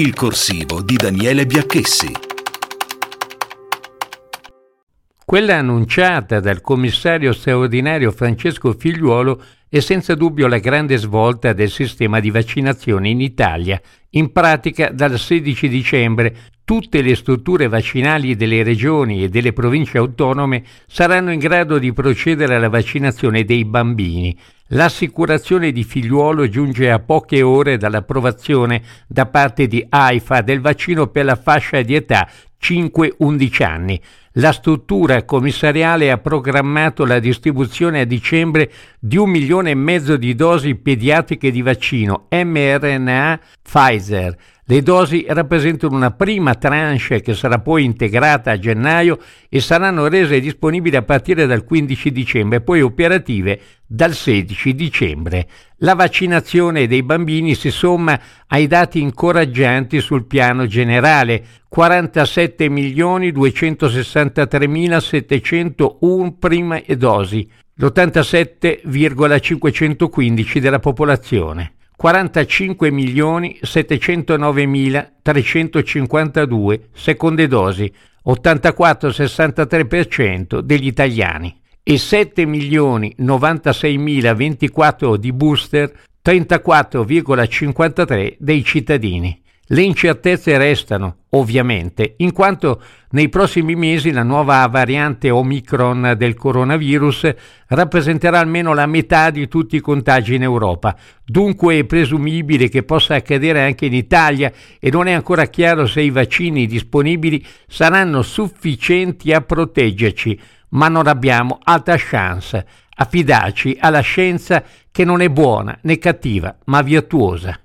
Il corsivo di Daniele Biacchessi. Quella annunciata dal commissario straordinario Francesco Figliuolo è senza dubbio la grande svolta del sistema di vaccinazione in Italia. In pratica, dal 16 dicembre tutte le strutture vaccinali delle regioni e delle province autonome saranno in grado di procedere alla vaccinazione dei bambini. L'assicurazione di figliuolo giunge a poche ore dall'approvazione da parte di AIFA del vaccino per la fascia di età 5-11 anni. La struttura commissariale ha programmato la distribuzione a dicembre di un milione e mezzo di dosi pediatriche di vaccino mRNA Pfizer. Le dosi rappresentano una prima tranche che sarà poi integrata a gennaio e saranno rese disponibili a partire dal 15 dicembre, poi operative dal 16 dicembre. La vaccinazione dei bambini si somma ai dati incoraggianti sul piano generale, 47 milioni 263.701 prime dosi, l'87,515 della popolazione. 45 milioni 709.352 seconde dosi, 84,63% degli italiani e 7 milioni 96.024 di booster, 34,53 dei cittadini. Le incertezze restano, ovviamente, in quanto nei prossimi mesi la nuova variante Omicron del coronavirus rappresenterà almeno la metà di tutti i contagi in Europa. Dunque è presumibile che possa accadere anche in Italia e non è ancora chiaro se i vaccini disponibili saranno sufficienti a proteggerci, ma non abbiamo altra chance. Affidarci alla scienza che non è buona né cattiva, ma virtuosa.